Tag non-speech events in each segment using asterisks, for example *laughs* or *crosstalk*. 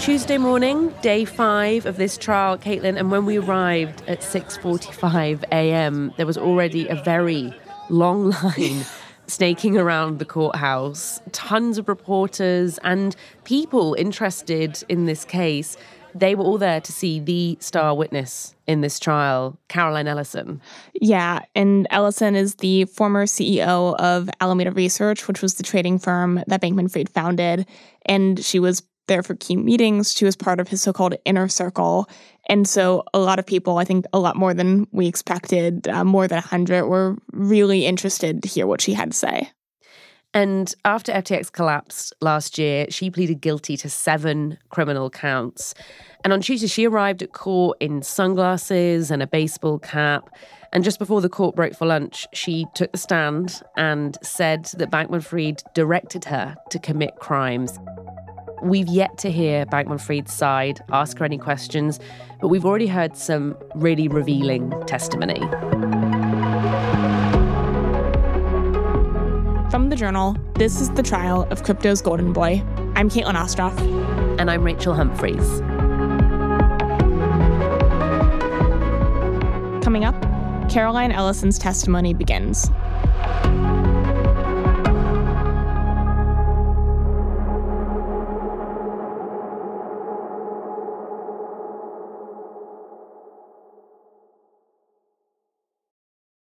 Tuesday morning, day five of this trial, Caitlin, and when we arrived at 6.45 a.m., there was already a very long *laughs* line snaking around the courthouse. Tons of reporters and people interested in this case. They were all there to see the star witness in this trial, Caroline Ellison. Yeah, and Ellison is the former CEO of Alameda Research, which was the trading firm that Bankman Fried founded. And she was there for key meetings. She was part of his so called inner circle. And so a lot of people, I think a lot more than we expected, uh, more than 100, were really interested to hear what she had to say. And after FTX collapsed last year, she pleaded guilty to seven criminal counts. And on Tuesday, she arrived at court in sunglasses and a baseball cap. And just before the court broke for lunch, she took the stand and said that Bankman Fried directed her to commit crimes. We've yet to hear Bankman Fried's side, ask her any questions, but we've already heard some really revealing testimony. From the journal, this is the trial of crypto's golden boy. I'm Caitlin Ostroff. And I'm Rachel Humphreys. Coming up, Caroline Ellison's testimony begins.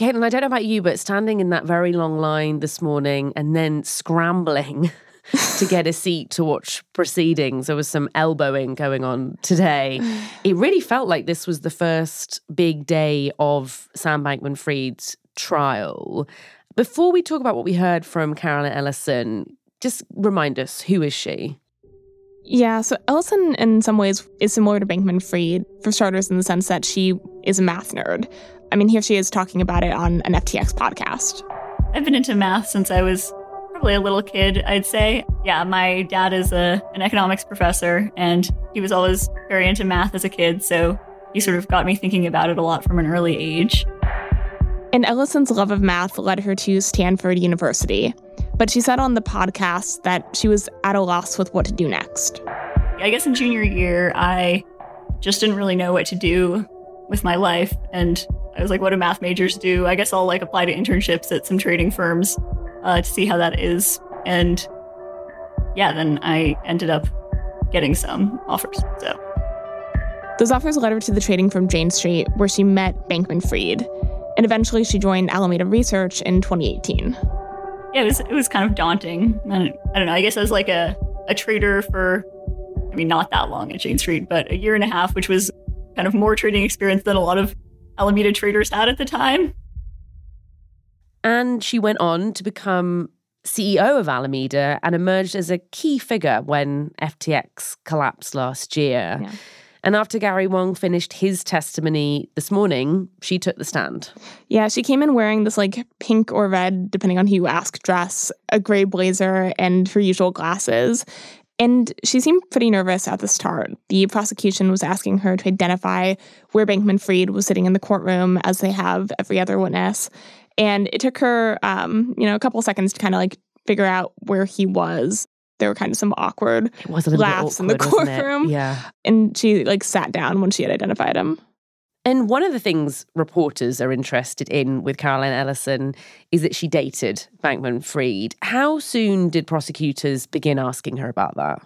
Caitlin, I don't know about you, but standing in that very long line this morning and then scrambling *laughs* to get a seat to watch proceedings, there was some elbowing going on today. *sighs* It really felt like this was the first big day of Sam Bankman Fried's trial. Before we talk about what we heard from Caroline Ellison, just remind us who is she? Yeah, so Ellison in some ways is similar to Bankman Fried, for starters, in the sense that she is a math nerd. I mean, here she is talking about it on an FTX podcast. I've been into math since I was probably a little kid, I'd say. Yeah, my dad is a, an economics professor, and he was always very into math as a kid, so he sort of got me thinking about it a lot from an early age. And Ellison's love of math led her to Stanford University. But she said on the podcast that she was at a loss with what to do next. I guess in junior year, I just didn't really know what to do with my life. And I was like, what do math majors do? I guess I'll like apply to internships at some trading firms uh, to see how that is. And yeah, then I ended up getting some offers. So those offers led her to the trading firm Jane Street, where she met Bankman Fried. And eventually she joined Alameda Research in 2018 yeah, it was it was kind of daunting. I don't know. I guess I was like a a trader for, I mean, not that long at Jane Street, but a year and a half, which was kind of more trading experience than a lot of Alameda traders had at the time. And she went on to become CEO of Alameda and emerged as a key figure when FTX collapsed last year. Yeah. And after Gary Wang finished his testimony this morning, she took the stand. Yeah, she came in wearing this like pink or red, depending on who you ask, dress, a gray blazer, and her usual glasses. And she seemed pretty nervous at the start. The prosecution was asking her to identify where Bankman Fried was sitting in the courtroom, as they have every other witness. And it took her, um, you know, a couple seconds to kind of like figure out where he was there were kind of some awkward laughs awkward, in the courtroom. Yeah. And she like sat down when she had identified him. And one of the things reporters are interested in with Caroline Ellison is that she dated Bankman Fried. How soon did prosecutors begin asking her about that?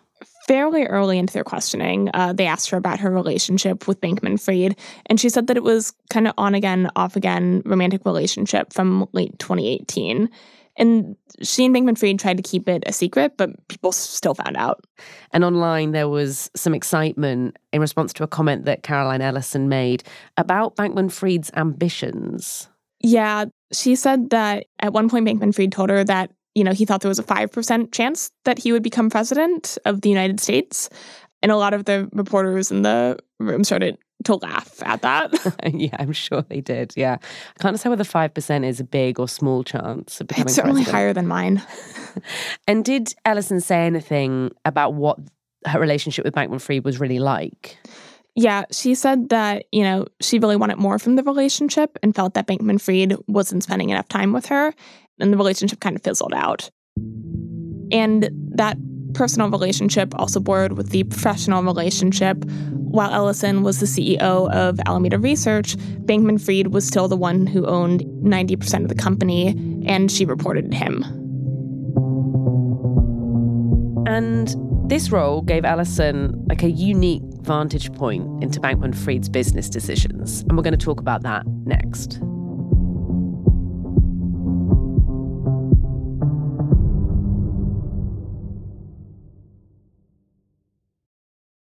Fairly early into their questioning, uh, they asked her about her relationship with Bankman Fried, and she said that it was kind of on again, off again romantic relationship from late 2018. And she and Bankman Fried tried to keep it a secret, but people still found out. And online, there was some excitement in response to a comment that Caroline Ellison made about Bankman Fried's ambitions. Yeah, She said that at one point, Bankman Fried told her that, you know, he thought there was a 5% chance that he would become president of the United States. And a lot of the reporters in the room started to laugh at that. *laughs* yeah, I'm sure they did. Yeah. I can't say whether 5% is a big or small chance of becoming It's certainly president. higher than mine. *laughs* *laughs* And did Ellison say anything about what her relationship with Bankman Fried was really like? Yeah, she said that, you know, she really wanted more from the relationship and felt that Bankman Fried wasn't spending enough time with her, and the relationship kind of fizzled out. And that personal relationship also borrowed with the professional relationship. While Ellison was the CEO of Alameda Research, Bankman Fried was still the one who owned 90% of the company, and she reported to him. And this role gave Ellison like a unique vantage point into Bankman Fried's business decisions. And we're going to talk about that next.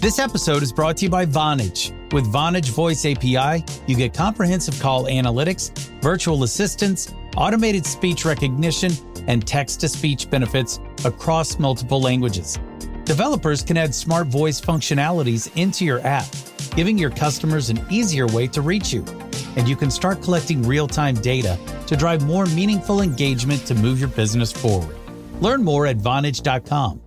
This episode is brought to you by Vonage. With Vonage Voice API, you get comprehensive call analytics, virtual assistants, automated speech recognition, and text to speech benefits across multiple languages. Developers can add smart voice functionalities into your app, giving your customers an easier way to reach you. And you can start collecting real time data to drive more meaningful engagement to move your business forward. Learn more at Vonage.com.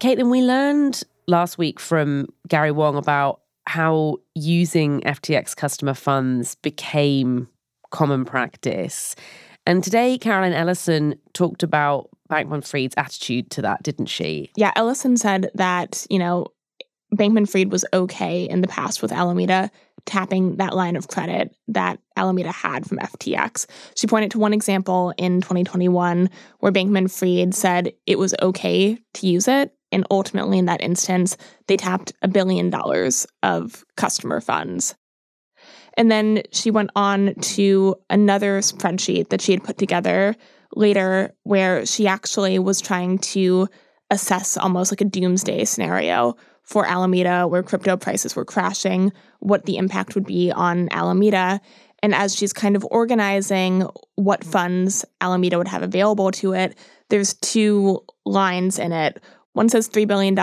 Caitlin, we learned last week from Gary Wang about how using FTX customer funds became common practice. And today, Caroline Ellison talked about Bankman Fried's attitude to that, didn't she? Yeah, Ellison said that, you know, Bankman Fried was okay in the past with Alameda tapping that line of credit that Alameda had from FTX. She pointed to one example in 2021 where Bankman Fried said it was okay to use it. And ultimately, in that instance, they tapped a billion dollars of customer funds. And then she went on to another spreadsheet that she had put together later where she actually was trying to assess almost like a doomsday scenario for Alameda where crypto prices were crashing, what the impact would be on Alameda. And as she's kind of organizing what funds Alameda would have available to it, there's two lines in it. One says $3 billion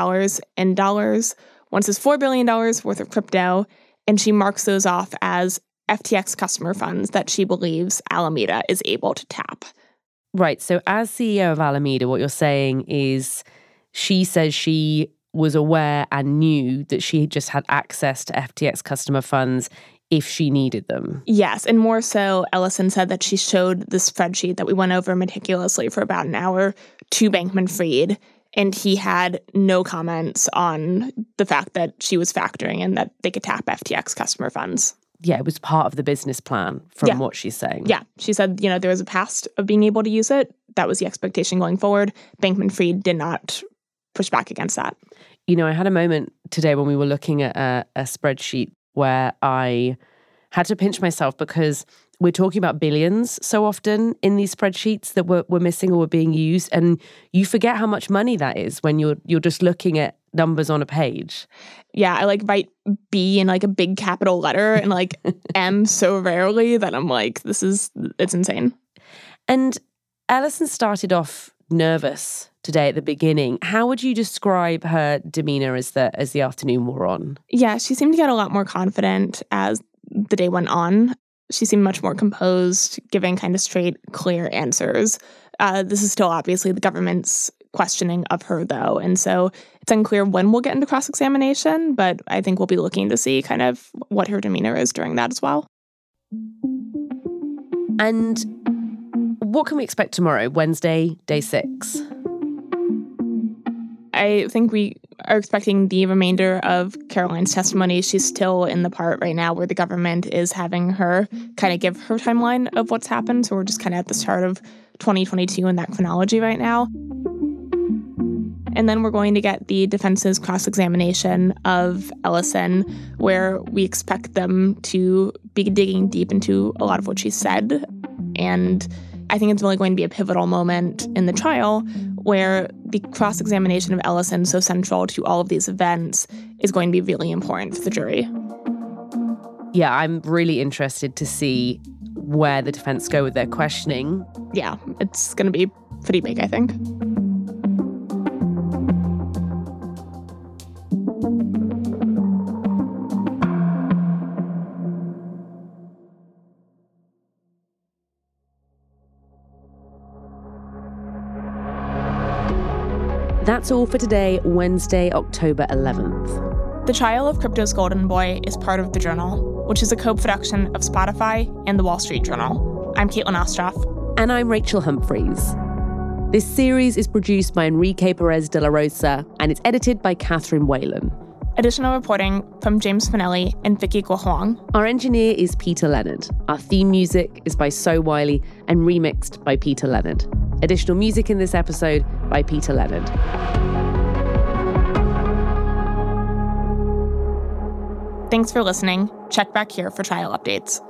in dollars, one says $4 billion worth of crypto, and she marks those off as FTX customer funds that she believes Alameda is able to tap. Right. So, as CEO of Alameda, what you're saying is she says she was aware and knew that she just had access to FTX customer funds if she needed them. Yes, and more so, Ellison said that she showed the spreadsheet that we went over meticulously for about an hour to Bankman Fried, and he had no comments on the fact that she was factoring and that they could tap FTX customer funds. Yeah, it was part of the business plan from Yeah. what she's saying. Yeah, she said, you know, there was a past of being able to use it. That was the expectation going forward. Bankman Fried did not push back against that. You know, I had a moment today when we were looking at a, a spreadsheet where I had to pinch myself because we're talking about billions so often in these spreadsheets that were, were missing or were being used. And you forget how much money that is when you're you're just looking at numbers on a page. Yeah, I like write B in like a big capital letter and like *laughs* M so rarely that I'm like, this is, it's insane. And Ellison started off nervous today at the beginning. How would you describe her demeanor as the as the afternoon wore on? Yeah, she seemed to get a lot more confident as the day went on. She seemed much more composed, giving kind of straight, clear answers. Uh, this is still obviously the government's questioning of her, though. And so it's unclear when we'll get into cross examination, but I think we'll be looking to see kind of what her demeanor is during that as well. And what can we expect tomorrow, Wednesday, day six? I think we are expecting the remainder of Caroline's testimony. She's still in the part right now where the government is having her kind of give her timeline of what's happened. So we're just kind of at the start of 2022 in that chronology right now. And then we're going to get the defense's cross examination of Ellison, where we expect them to be digging deep into a lot of what she said. And I think it's really going to be a pivotal moment in the trial where the cross examination of Ellison, so central to all of these events, is going to be really important for the jury. Yeah, I'm really interested to see where the defense go with their questioning. Yeah, it's going to be pretty big, I think. That's all for today, Wednesday, October 11th. The Trial of Crypto's Golden Boy is part of The Journal, which is a co production of Spotify and The Wall Street Journal. I'm Caitlin Ostroff. And I'm Rachel Humphreys. This series is produced by Enrique Perez de la Rosa and it's edited by Catherine Whalen. Additional reporting from James Fanelli and Vicky Ge Huang. Our engineer is Peter Leonard. Our theme music is by So Wylie and remixed by Peter Leonard. Additional music in this episode by Peter Leonard. Thanks for listening. Check back here for trial updates.